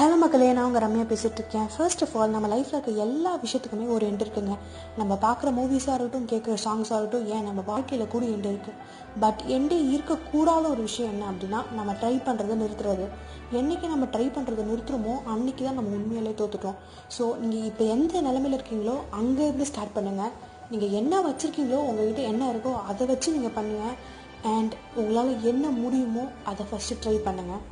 Hello மக்களே நான் உங்கள் ரம்யா பேசிகிட்டு இருக்கேன் ஃபர்ஸ்ட் ஆஃப் ஆல் நம்ம லைஃப்பில் இருக்க எல்லா விஷயத்துக்குமே ஒரு எண்டு இருக்குங்க. நம்ம பார்க்குற மூவிஸாக இருக்கட்டும் கேட்குற சாங்ஸாக இருக்கட்டும் ஏன் நம்ம வாழ்க்கையில் கூட எண்டு இருக்குது பட் எண்டே இருக்கக்கூடாத ஒரு விஷயம் என்ன அப்படின்னா நம்ம ட்ரை பண்ணுறதை நிறுத்துறது. என்றைக்கு நம்ம ட்ரை பண்ணுறதை நிறுத்துறோமோ அன்றைக்கி தான் நம்ம உண்மையிலே தோத்துட்டோம். ஸோ நீங்கள் இப்போ எந்த நிலமையில இருக்கீங்களோ அங்கேருந்து ஸ்டார்ட் பண்ணுங்கள் நீங்கள் என்ன வச்சுருக்கீங்களோ உங்கள்கிட்ட என்ன இருக்கோ அதை வச்சு நீங்கள் பண்ணுங்கள் அண்ட் உங்களால் என்ன முடியுமோ அதை ஃபஸ்ட்டு ட்ரை பண்ணுங்கள்